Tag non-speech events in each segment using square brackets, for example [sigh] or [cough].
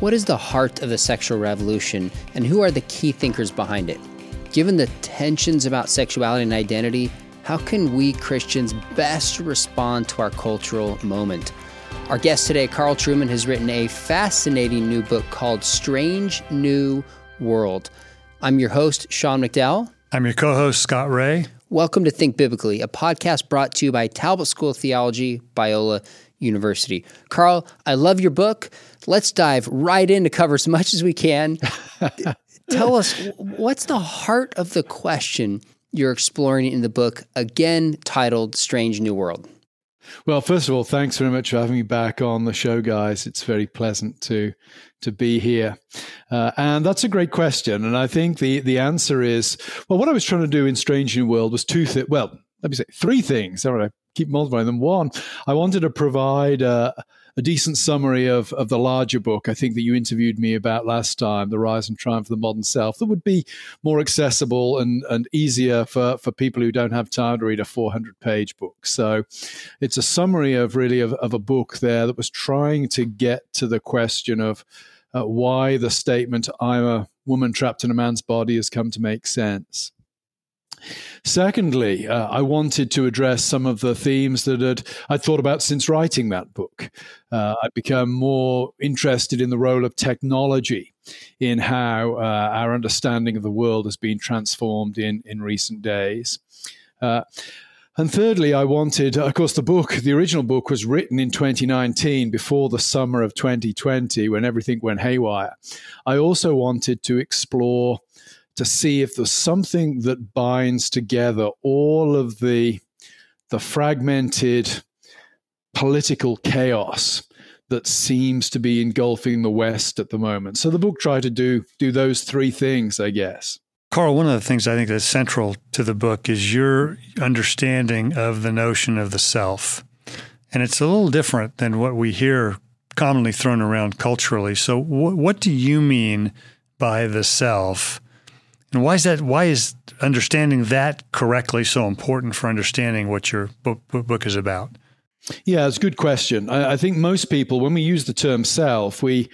What is the heart of the sexual revolution, and who are the key thinkers behind it? Given the tensions about sexuality and identity, how can we Christians best respond to our cultural moment? Our guest today, Carl Trueman, has written a fascinating new book called Strange New World. I'm your host, Sean McDowell. I'm your co host, Scott Rae. Welcome to Think Biblically, a podcast brought to you by Talbot School of Theology, Biola University. Carl, I love your book. Let's dive right in to cover as much as we can. [laughs] Tell us what's the heart of the question you're exploring in the book, again titled Strange New World? Well, first of all, thanks very much for having me back on the show, guys. It's very pleasant to to be here, uh, and that's a great question. And I think the the answer is well, what I was trying to do in Strange New World was two things. Well, let me say three things. All right, keep multiplying them. One, I wanted to provide. Uh, a decent summary of, of the larger book, I think that you interviewed me about last time, The Rise and Triumph of the Modern Self, that would be more accessible and, and easier for, for people who don't have time to read a 400 page book. So it's a summary of really of, of a book there that was trying to get to the question of uh, why the statement, I'm a woman trapped in a man's body, has come to make sense. Secondly, uh, I wanted to address some of the themes that had, I'd thought about since writing that book. Uh, I'd become more interested in the role of technology in how uh, our understanding of the world has been transformed in, in recent days. Uh, and thirdly, I wanted, of course, the book, the original book was written in 2019 before the summer of 2020 when everything went haywire. I also wanted to explore to see if there's something that binds together all of the the fragmented political chaos that seems to be engulfing the West at the moment. So the book tried to do do those three things, I guess. Carl, one of the things I think that's central to the book is your understanding of the notion of the self. And it's a little different than what we hear commonly thrown around culturally. So, wh- what do you mean by the self? And why is that? Why is understanding that correctly so important for understanding what your book, book is about? Yeah, it's a good question. I, I, think most people, when we use the term self, we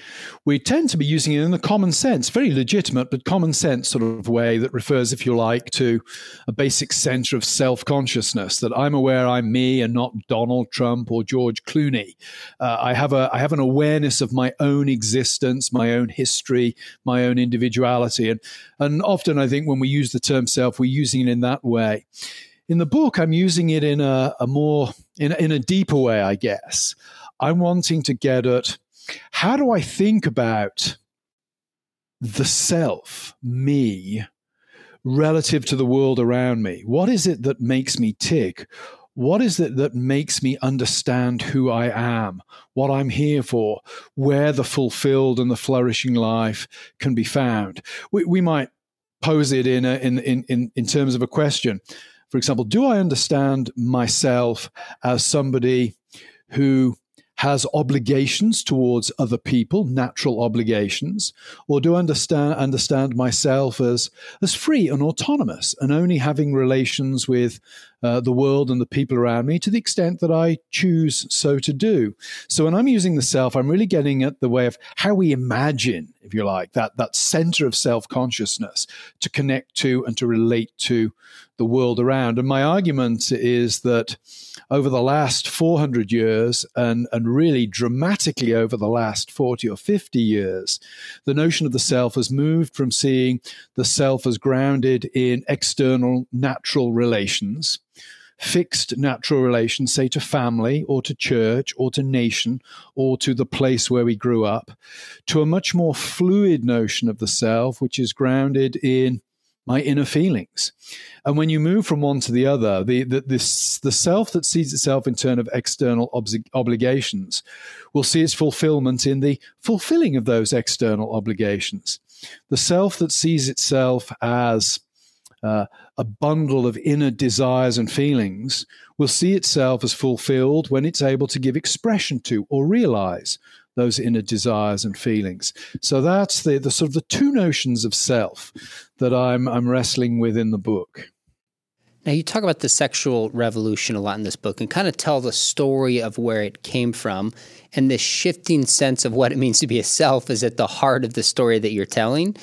we tend to be using it in a common sense, very legitimate, but common sense sort of way that refers, if you like, to a basic center of self consciousness. That I'm aware I'm me and not Donald Trump or George Clooney. Uh, I have a I have an awareness of my own existence, my own history, my own individuality, and and often I think when we use the term self, we're using it in that way in the book, I'm using it in a, a more in, in a deeper way, I guess. I'm wanting to get at how do I think about the self, me, relative to the world around me? What is it that makes me tick? What is it that makes me understand who I am, what I'm here for, where the fulfilled and the flourishing life can be found? We, we might pose it in, a, in, in, in terms of a question for example, do I understand myself as somebody who has obligations towards other people, natural obligations, or do I understand understand myself as as free and autonomous and only having relations with uh, the world and the people around me to the extent that I choose so to do. So when I'm using the self, I'm really getting at the way of how we imagine, if you like, that that center of self consciousness to connect to and to relate to the world around. And my argument is that over the last 400 years and, and really dramatically over the last 40 or 50 years, the notion of the self has moved from seeing the self as grounded in external natural relations fixed natural relations, say to family or to church or to nation or to the place where we grew up, to a much more fluid notion of the self, which is grounded in my inner feelings. And when you move from one to the other, the, the, this, the self that sees itself in terms of external ob- obligations will see its fulfillment in the fulfilling of those external obligations. The self that sees itself as uh, a bundle of inner desires and feelings will see itself as fulfilled when it's able to give expression to or realize those inner desires and feelings. So that's the, the sort of the two notions of self that I'm, I'm wrestling with in the book. Now, you talk about the sexual revolution a lot in this book and kind of tell the story of where it came from. And this shifting sense of what it means to be a self is at the heart of the story that you're telling.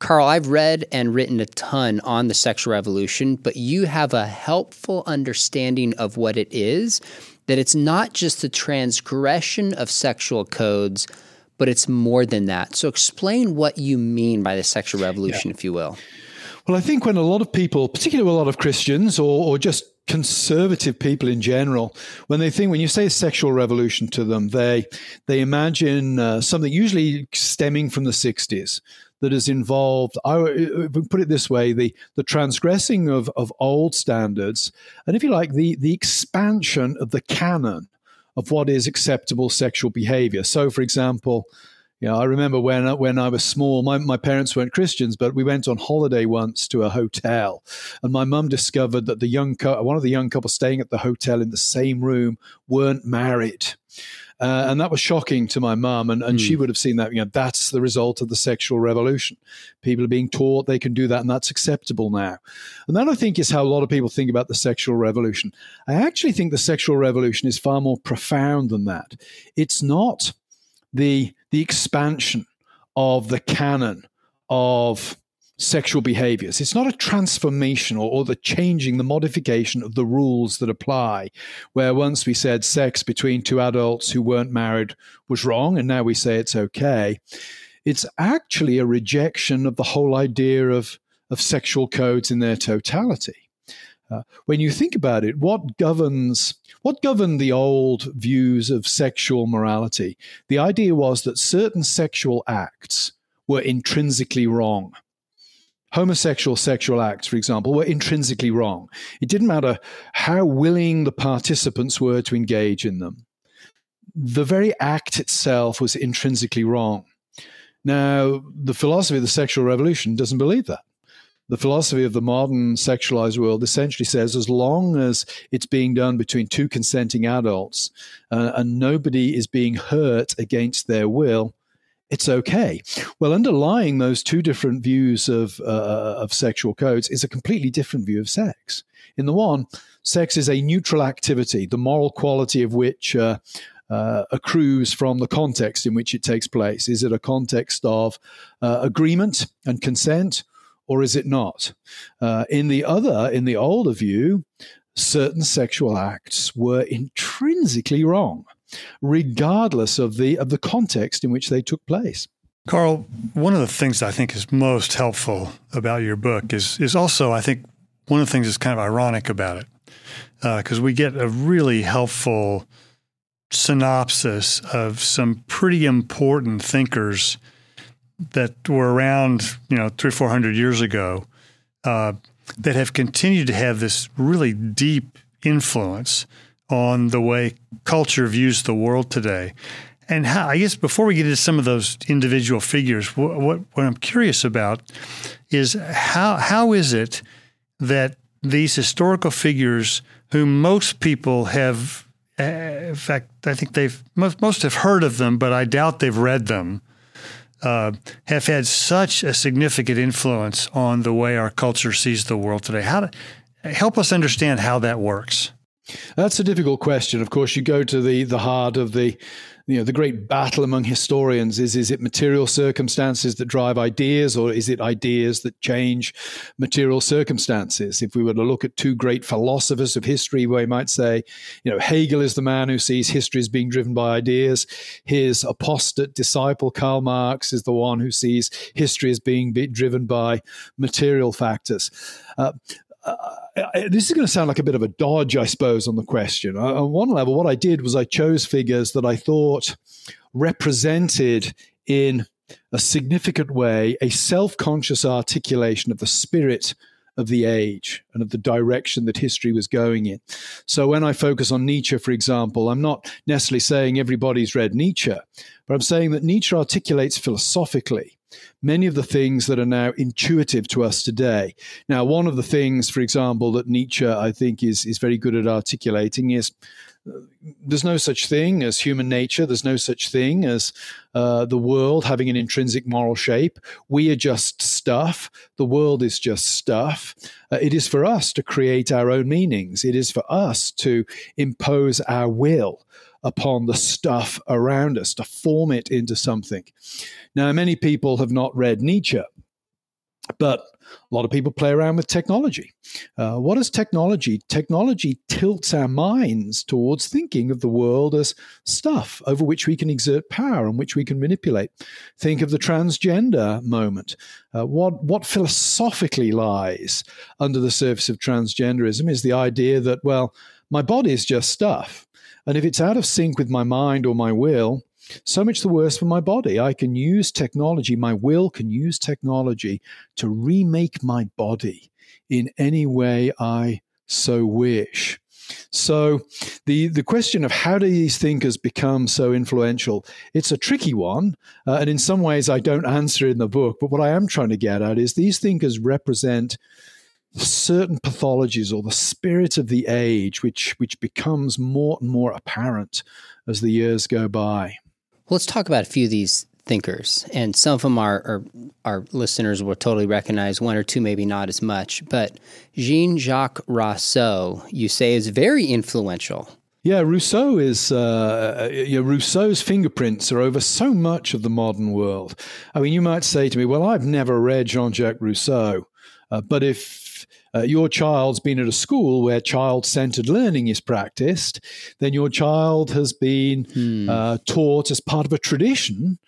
Carl, I've read and written a ton on the sexual revolution, but you have a helpful understanding of what it is that it's not just the transgression of sexual codes, but it's more than that. So, explain what you mean by the sexual revolution, yeah. if you will. Well, I think when a lot of people, particularly a lot of Christians or, or just conservative people in general, when they think when you say sexual revolution to them, they they imagine uh, something usually stemming from the '60s that has involved, I put it this way, the, the transgressing of, of old standards, and if you like, the, the expansion of the canon of what is acceptable sexual behavior. So, for example, you know, I remember when when I was small, my, my parents weren't Christians, but we went on holiday once to a hotel, and my mum discovered that the young one of the young couple staying at the hotel in the same room weren't married. Uh, and that was shocking to my mum. And, and mm. she hmm. would have seen that, you know, that's the result of the sexual revolution. People are being taught they can do that, and that's acceptable now. And that, I think, is how a lot of people think about the sexual revolution. I actually think the sexual revolution is far more profound than that. It's not the, the expansion of the canon of sexual behaviors. It's not a transformation or, or, the changing, the modification of the rules that apply, where once we said sex between two adults who weren't married was wrong, and now we say it's okay. It's actually a rejection of the whole idea of, of sexual codes in their totality. Uh, when you think about it, what governs what governed the old views of sexual morality? The idea was that certain sexual acts were intrinsically wrong homosexual sexual acts, for example, were intrinsically wrong. It didn't matter how willing the participants were to engage in them. The very act itself was intrinsically wrong. Now, the philosophy of the sexual revolution doesn't believe that. The philosophy of the modern sexualized world essentially says as long as it's being done between two consenting adults uh, and nobody is being hurt against their will, it's okay. Well, underlying those two different views of uh, of sexual codes is a completely different view of sex. In the one, sex is a neutral activity, the moral quality of which uh, uh, accrues from the context in which it takes place. Is it a context of uh, agreement and consent, or is it not? Uh, in the other, in the older view, certain sexual acts were intrinsically wrong regardless of the of the context in which they took place. Carl, one of the things I think is most helpful about your book is is also I think one of the things that's kind of ironic about it because uh, we get a really helpful synopsis of some pretty important thinkers that were around, you know, three, four hundred years ago, uh, that have continued to have this really deep influence on the way culture views the world today. And how, I guess before we get into some of those individual figures, what, what, I'm curious about is how how is it that these historical figures, whom most people have, uh, in fact, I think they've most, most have heard of them, but I doubt they've read them, uh, have had such a significant influence on the way our culture sees the world today. How to help us understand how that works? That's a difficult question. Of course, you go to the the heart of the you know the great battle among historians is is it material circumstances that drive ideas or is it ideas that change material circumstances? If we were to look at two great philosophers of history we might say you know hegel is the man who sees history as being driven by ideas. His apostate disciple karl marx is the one who sees history as being driven by material factors. Uh, uh, this is going to sound like a bit of a dodge, I suppose, on the question. Uh, on one level, what I did was I chose figures that I thought represented in a significant way a self conscious articulation of the spirit of the age and of the direction that history was going in. So when I focus on Nietzsche, for example, I'm not necessarily saying everybody's read Nietzsche, but I'm saying that Nietzsche articulates philosophically many of the things that are now intuitive to us today. Now, one of the things, for example, that Nietzsche, I think, is, is very good at articulating is there's no such thing as human nature. There's no such thing as uh, the world having an intrinsic moral shape. We are just stuff. The world is just stuff. Uh, it is for us to create our own meanings. It is for us to impose our will upon the stuff around us, to form it into something. Now, many people have not read Nietzsche, but a lot of people play around with technology. Uh, what is technology? Technology tilts our minds towards thinking of the world as stuff over which we can exert power and which we can manipulate. Think of the transgender moment. Uh, what, what philosophically lies under the surface of transgenderism is the idea that, well, my body is just stuff. And if it's out of sync with my mind or my will, so much the worse for my body. I can use technology, my will can use technology to remake my body in any way I so wish. So the the question of how do these thinkers become so influential? It's a tricky one, uh, and in some ways I don't [laughs] answer in the book. But what I am trying to get at is these thinkers represent certain pathologies or the spirit of the age, which which becomes more and more apparent as the years go by. Well, let's talk about a few of these thinkers, and some of them are, are our listeners will totally recognize. One or two, maybe not as much. But Jean Jacques Rousseau, you say, is very influential. Yeah, Rousseau is uh, you know, Rousseau's fingerprints are over so much of the modern world. I mean, you might say to me, "Well, I've never read Jean-Jacques Rousseau," uh, but if uh, your child's been at a school where child centered learning is practiced, then your child has been hmm. uh, taught as part of a tradition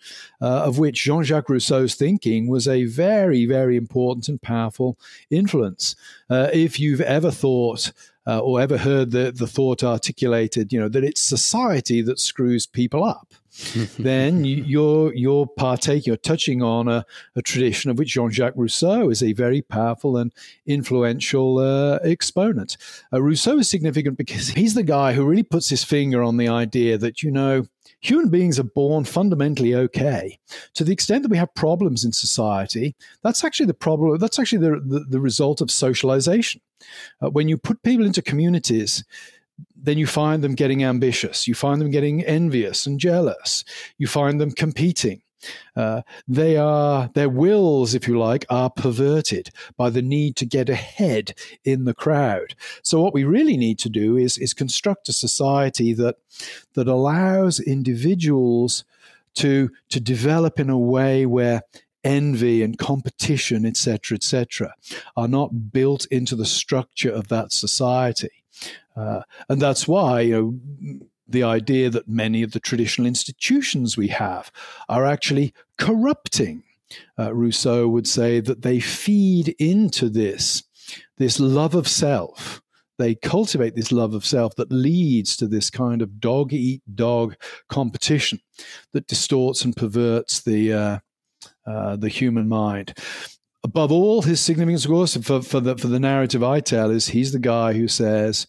uh, of which Jean Jacques Rousseau's thinking was a very, very important and powerful influence. Uh, if you've ever thought, uh, or ever heard the, the thought articulated, you know, that it's society that screws people up. [laughs] then you, are you're partaking, you're touching on a, a tradition of which Jean-Jacques Rousseau is a very powerful and influential uh, exponent. Uh, Rousseau is significant because [laughs] he's the guy who really puts his finger on the idea that you know human beings are born fundamentally okay. To the extent that we have problems in society, that's actually the problem. That's actually the the, the result of socialization. Uh, when you put people into communities then you find them getting ambitious. You find them getting envious and jealous. You find them competing. Uh, they are their wills, if you like, are perverted by the need to get ahead in the crowd. So what we really need to do is is construct a society that that allows individuals to to develop in a way where envy and competition, etc., etc., are not built into the structure of that society. Uh, and that's why, you know, the idea that many of the traditional institutions we have are actually corrupting. Uh, Rousseau would say that they feed into this, this love of self. They cultivate this love of self that leads to this kind of dog eat dog competition that distorts and perverts the, uh, uh, the human mind above all, his significance, of course, for, for the for the narrative I tell is he's the guy who says,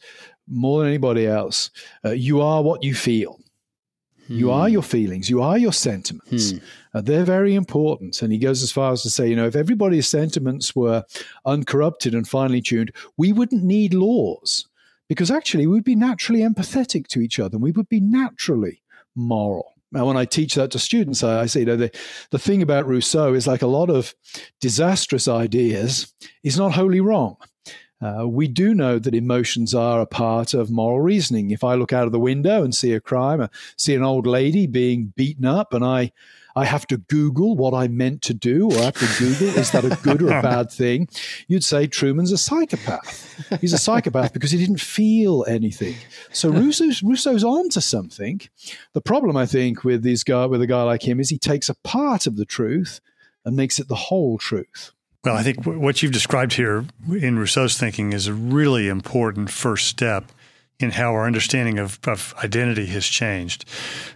more than anybody else, uh, you are what you feel. Hmm. You are hmm. your feelings. You are your sentiments. Hmm. Uh, they're very important. And he goes as far as to say, you know, if everybody's sentiments were uncorrupted and finely tuned, we wouldn't need laws because actually we'd be naturally empathetic to each other and we would be naturally moral. Now, when I teach that to students, I, I say, you know, the, the thing about Rousseau is like a lot of disastrous ideas, is not wholly wrong. Uh, we do know that emotions are a part of moral reasoning. If I look out of the window and see a crime, I see an old lady being beaten up, and I I have to Google what I meant to do, or I have to Google, is that a good or a [laughs] bad thing? You'd say Trueman's a psychopath. He's a psychopath because he didn't feel anything. So Rousseau's, Rousseau's on to something. The problem, I think, with these guy, with a guy like him is he takes a part of the truth and makes it the whole truth. Well, I think what you've described here in Rousseau's thinking is a really important first step in how our understanding of, of identity has changed.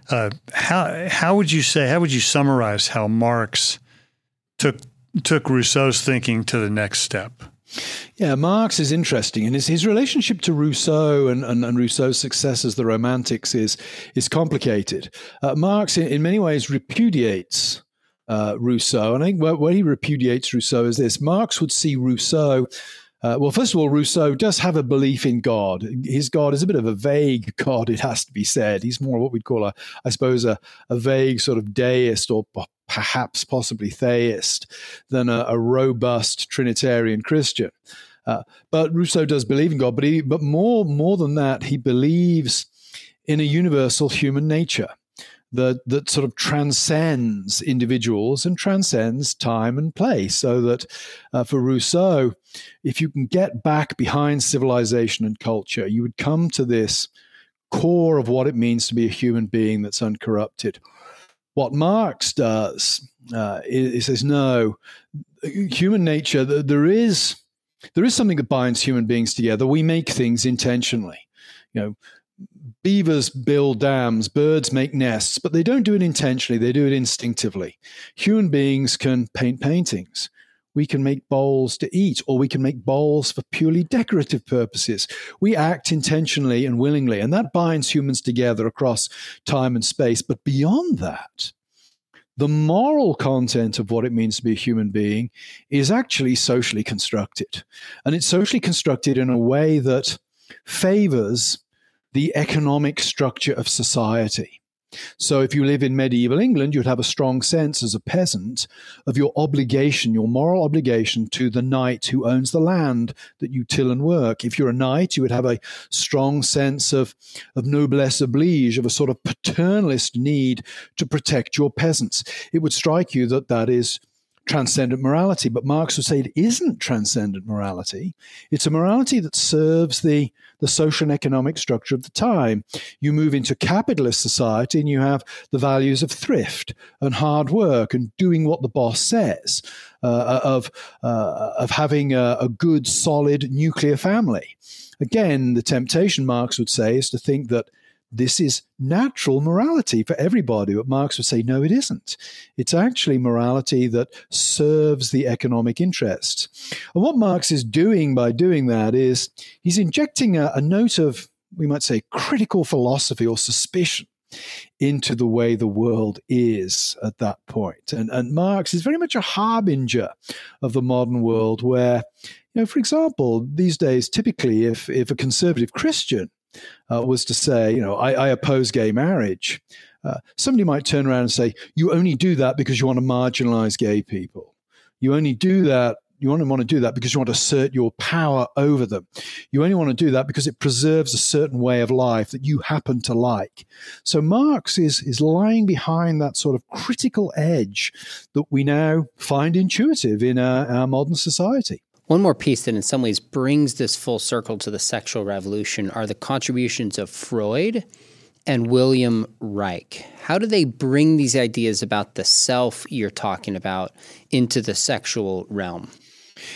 Uh, how how would you say? How would you summarize how Marx took took Rousseau's thinking to the next step? Yeah, Marx is interesting, and his, his relationship to Rousseau and, and, and Rousseau's successors, the Romantics, is is complicated. Uh, Marx, in, in, many ways, repudiates uh, Rousseau, and I think where, where he repudiates Rousseau is this: Marx would see Rousseau Uh, well, first of all, Rousseau does have a belief in God. His God is a bit of a vague God, it has to be said. He's more what we'd call, a, I suppose, a, a vague sort of deist or perhaps possibly theist than a, a robust Trinitarian Christian. Uh, but Rousseau does believe in God, but he, but more more than that, he believes in a universal human nature that that sort of transcends individuals and transcends time and place. So that uh, for Rousseau, if you can get back behind civilization and culture, you would come to this core of what it means to be a human being that's uncorrupted. What Marx does uh, is, says no, human nature. There is there is something that binds human beings together. We make things intentionally. You know, beavers build dams, birds make nests, but they don't do it intentionally, they do it instinctively. Human beings can paint paintings. We can make bowls to eat, or we can make bowls for purely decorative purposes. We act intentionally and willingly, and that binds humans together across time and space. But beyond that, the moral content of what it means to be a human being is actually socially constructed. And it's socially constructed in a way that favors the economic structure of society. So, if you live in medieval England, you'd have a strong sense as a peasant of your obligation, your moral obligation to the knight who owns the land that you till and work. If you're a knight, you would have a strong sense of, of noblesse oblige, of a sort of paternalist need to protect your peasants. It would strike you that that is transcendent morality. But Marx would say it isn't transcendent morality. It's a morality that serves the, the social and economic structure of the time. You move into capitalist society and you have the values of thrift and hard work and doing what the boss says, uh, of, uh, of having a, a good, solid nuclear family. Again, the temptation, Marx would say, is to think that this is natural morality for everybody. But Marx would say, no, it isn't. It's actually morality that serves the economic interests. And what Marx is doing by doing that is he's injecting a, a note of, we might say, critical philosophy or suspicion into the way the world is at that point. And, and Marx is very much a harbinger of the modern world where, you know, for example, these days, typically, if, if a conservative Christian uh, was to say, you know, I, I oppose gay marriage, uh, somebody might turn around and say, you only do that because you want to marginalize gay people. You only do that. You only want to do that because you want to assert your power over them. You only want to do that because it preserves a certain way of life that you happen to like. So Marx is, is lying behind that sort of critical edge that we now find intuitive in our, our modern society. One more piece that in some ways brings this full circle to the sexual revolution are the contributions of Freud and William Reich. How do they bring these ideas about the self you're talking about into the sexual realm?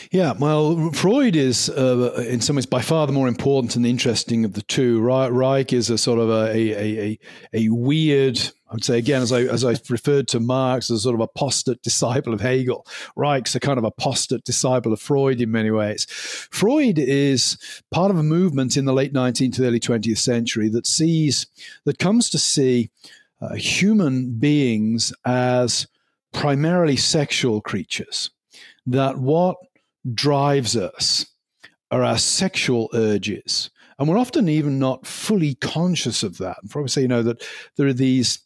Yeah, well, Freud is uh, in some ways by far the more important and interesting of the two. Reich is a sort of a, a, a, a weird, I would say again, as I as I referred to Marx as sort of apostate disciple of Hegel. Reich's a kind of apostate disciple of Freud in many ways. Freud is part of a movement in the late 19th to early 20th century that sees that comes to see uh, human beings as primarily sexual creatures. That what drives us are our sexual urges. And we're often even not fully conscious of that. And probably say, you know, that there are these,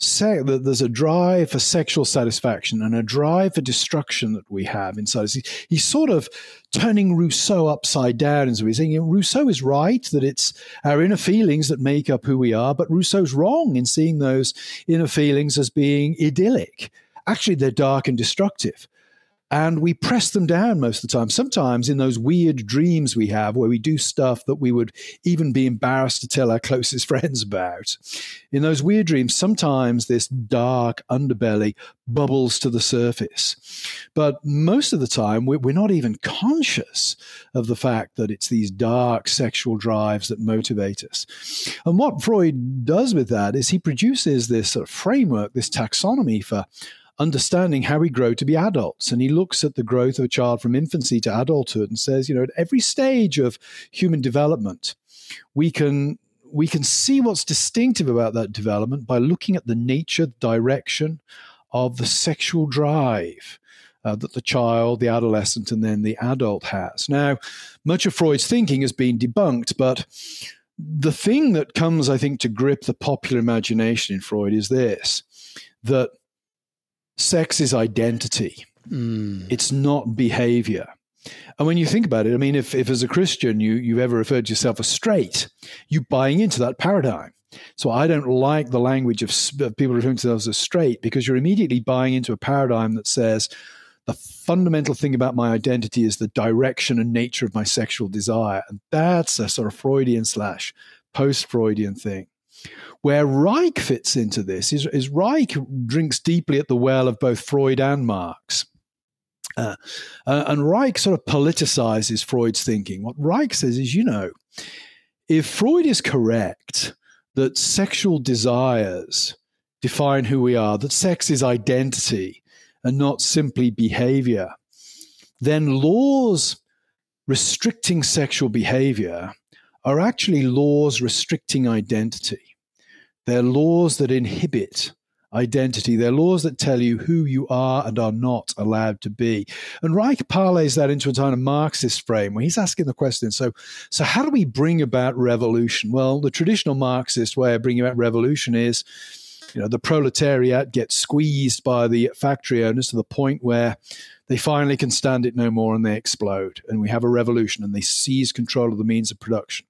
that there's a drive for sexual satisfaction and a drive for destruction that we have inside us. He's sort of turning Rousseau upside down and so he's saying, Rousseau is right that it's our inner feelings that make up who we are, but Rousseau's wrong in seeing those inner feelings as being idyllic. Actually, they're dark and destructive and we press them down most of the time. Sometimes in those weird dreams we have where we do stuff that we would even be embarrassed to tell our closest [laughs] friends about. In those weird dreams, sometimes this dark underbelly bubbles to the surface. But most of the time, we're not even conscious of the fact that it's these dark sexual drives that motivate us. And what Freud does with that is he produces this sort of framework, this taxonomy for understanding how we grow to be adults. And he looks at the growth of a child from infancy to adulthood and says, you know, at every stage of human development, we can we can see what's distinctive about that development by looking at the nature, direction of the sexual drive. uh, that the child, the adolescent, and then the adult has. Now, much of Freud's thinking has been debunked, but the thing that comes, I think, to grip the popular imagination in Freud is this that sex is identity, mm. it's not behavior. And when you think about it, I mean, if, if as a Christian you, you've ever referred to yourself as straight, you're buying into that paradigm. So I don't like the language of, of people referring to themselves as straight because you're immediately buying into a paradigm that says the fundamental thing about my identity is the direction and nature of my sexual desire. And that's a sort of Freudian slash post Freudian thing. Where Reich fits into this is, is Reich drinks deeply at the well of both Freud and Marx. Uh, uh, and Reich sort of politicizes Freud's thinking. What Reich says is, you know, if Freud is correct that sexual desires define who we are, that sex is identity and not simply behavior, then laws restricting sexual behavior are actually laws restricting identity. They're laws that inhibit identity. They're laws that tell you who you are and are not allowed to be. And Reich parlays that into a kind of Marxist frame where he's asking the question so, so how do we bring about revolution? Well, the traditional Marxist way of bringing about revolution is you know the proletariat gets squeezed by the factory owners to the point where they finally can stand it no more and they explode and we have a revolution and they seize control of the means of production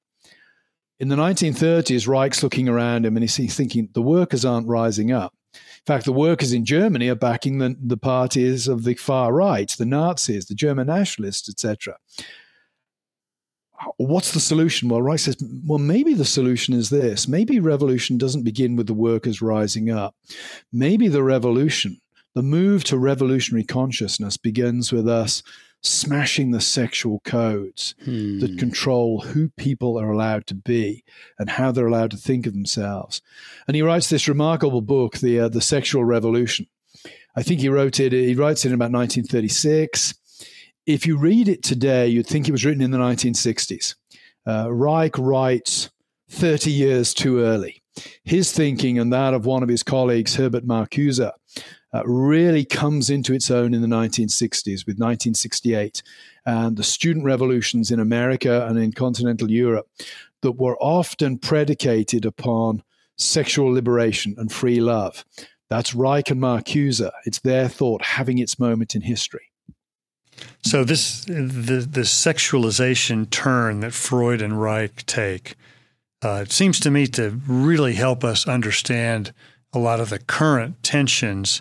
in the 1930s reich's looking around him and he's thinking the workers aren't rising up in fact, the workers in Germany are backing the, the parties of the far right, the Nazis, the German nationalists, etc. Uh, what's the solution? Well, Reich says, well, maybe the solution is this. Maybe revolution doesn't begin with the workers rising up. Maybe the revolution, the move to revolutionary consciousness, begins with us smashing the sexual codes hmm. that control who people are allowed to be and how they're allowed to think of themselves. And he writes this remarkable book, the uh, the Sexual Revolution. I think he wrote it. He writes it in about 1936. If you read it today, you'd think it was written in the 1960s. Uh, Reich writes 30 years too early. His thinking and that of one of his colleagues, Herbert Marcuse, uh, really comes into its own in the 1960s with 1968 and the student revolutions in America and in continental Europe that were often predicated upon sexual liberation and free love. That's Reich and Marcuse. It's their thought having its moment in history. So this the the sexualization turn that Freud and Reich take uh, it seems to me to really help us understand a lot of the current tensions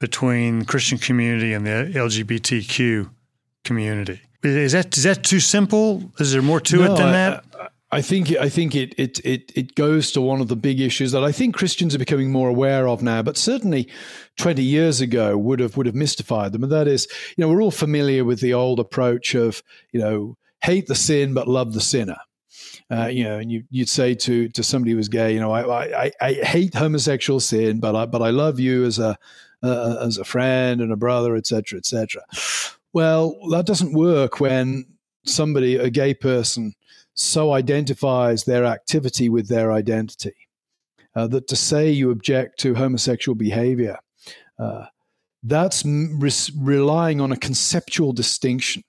between the Christian community and the LGBTQ community. Is that is that too simple? Is there more to no, it than I, that? I think I think it, it it it goes to one of the big issues that I think Christians are becoming more aware of now, but certainly twenty years ago would have would have mystified them. And that is, you know, we're all familiar with the old approach of, you know, hate the sin but love the sinner. Uh, you know, and you, would say to to somebody who was gay, you know, I, I, I hate homosexual sin, but I but I love you as a uh, as a friend and a brother, etc., etc. Well, that doesn't work when somebody, a gay person, so identifies their activity with their identity uh, that to say you object to homosexual behavior, uh, that's re- relying on a conceptual distinction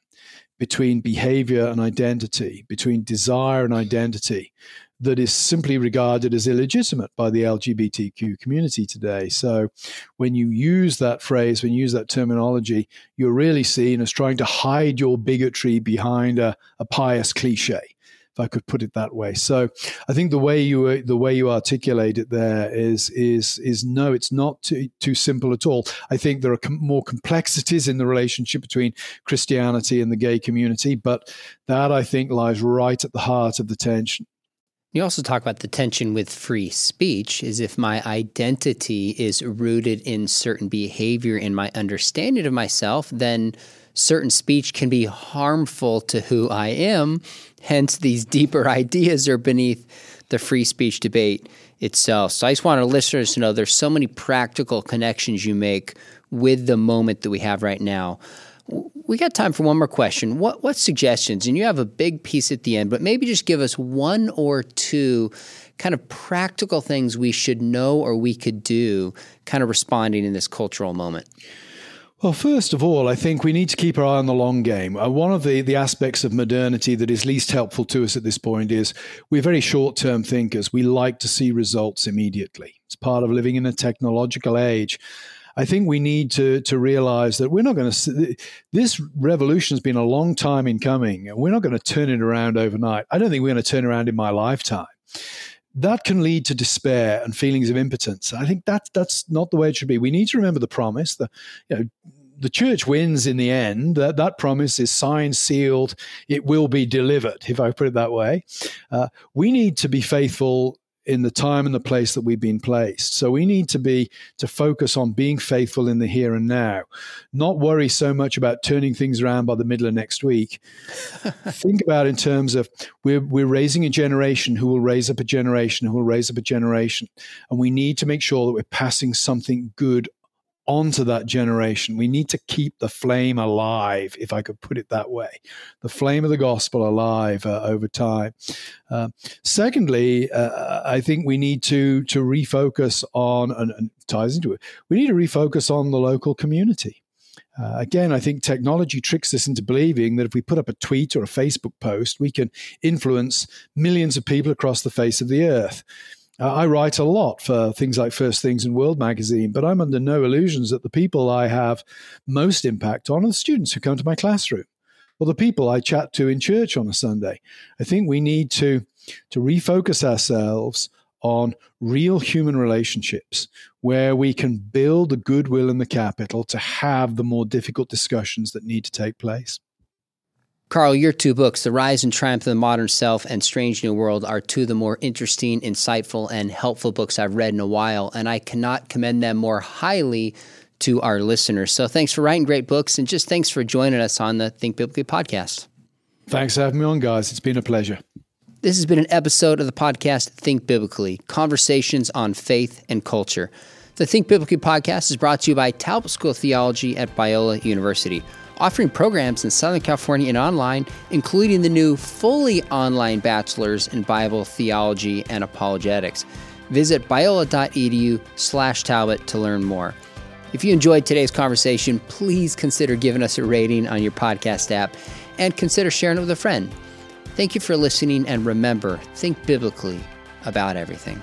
between behavior and identity, between desire and identity, that is simply regarded as illegitimate by the LGBTQ community today. So, when you use that phrase, when you use that terminology, you're really seen as trying to hide your bigotry behind a, a pious cliche if I could put it that way. So I think the way you the way you articulate it there is is is no, it's not too, too simple at all. I think there are com- more complexities in the relationship between Christianity and the gay community, but that I think lies right at the heart of the tension. You also talk about the tension with free speech is if my identity is rooted in certain behavior in my understanding of myself, then certain speech can be harmful to who I am. Hence, these [laughs] deeper ideas are beneath the free speech debate itself. So I just want our listeners to know there's so many practical connections you make with the moment that we have right now we got time for one more question. What what suggestions? And you have a big piece at the end, but maybe just give us one or two kind of practical things we should know or we could do, kind of responding in this cultural moment. Well, first of all, I think we need to keep our eye on the long game. Uh, one of the, the aspects of modernity that is least helpful to us at this point is we're very short term thinkers. We like to see results immediately. It's part of living in a technological age. I think we need to to realize that we're not going to. This revolution has been a long time in coming, and we're not going to turn it around overnight. I don't think we're going to turn around in my lifetime that can lead to despair and feelings of impotence. I think that that's not the way it should be. We need to remember the promise. The you know the church wins in the end. That that promise is signed, sealed. It will be delivered. If I put it that way, uh, we need to be faithful in the time and the place that we've been placed. So we need to be to focus on being faithful in the here and now, not worry so much about turning things around by the middle of next week. [laughs] Think about in terms of we're we're raising a generation who will raise up a generation who will raise up a generation, and we need to make sure that we're passing something good onto that generation. We need to keep the flame alive, if I could put it that way, the flame of the gospel alive uh, over time. Uh, secondly, uh, I think we need to to refocus on and, and, ties into it. We need to refocus on the local community. Uh, again, I think technology tricks us into believing that if we put up a tweet or a Facebook post, we can influence millions of people across the face of the earth. Uh, I write a lot for things like First Things and World Magazine, but I'm under no illusions that the people I have most impact on are the students who come to my classroom or the people I chat to in church on a Sunday. I think we need to, to refocus ourselves on real human relationships where we can build the goodwill and the capital to have the more difficult discussions that need to take place. Carl, your two books, The Rise and Triumph of the Modern Self and Strange New World, are two of the more interesting, insightful, and helpful books I've read in a while, and I cannot commend them more highly to our listeners. So thanks for writing great books, and just thanks for joining us on the Think Biblically podcast. Thanks for having me on, guys. It's been a pleasure. This has been an episode of the podcast Think Biblically Conversations on Faith and Culture. The Think Biblically podcast is brought to you by Talbot School of Theology at Biola University offering programs in Southern California and online, including the new fully online bachelor's in Bible theology and apologetics. Visit biola.edu slash Talbot to learn more. If you enjoyed today's conversation, please consider giving us a rating on your podcast app and consider sharing it with a friend. Thank you for listening, and remember, think biblically about everything.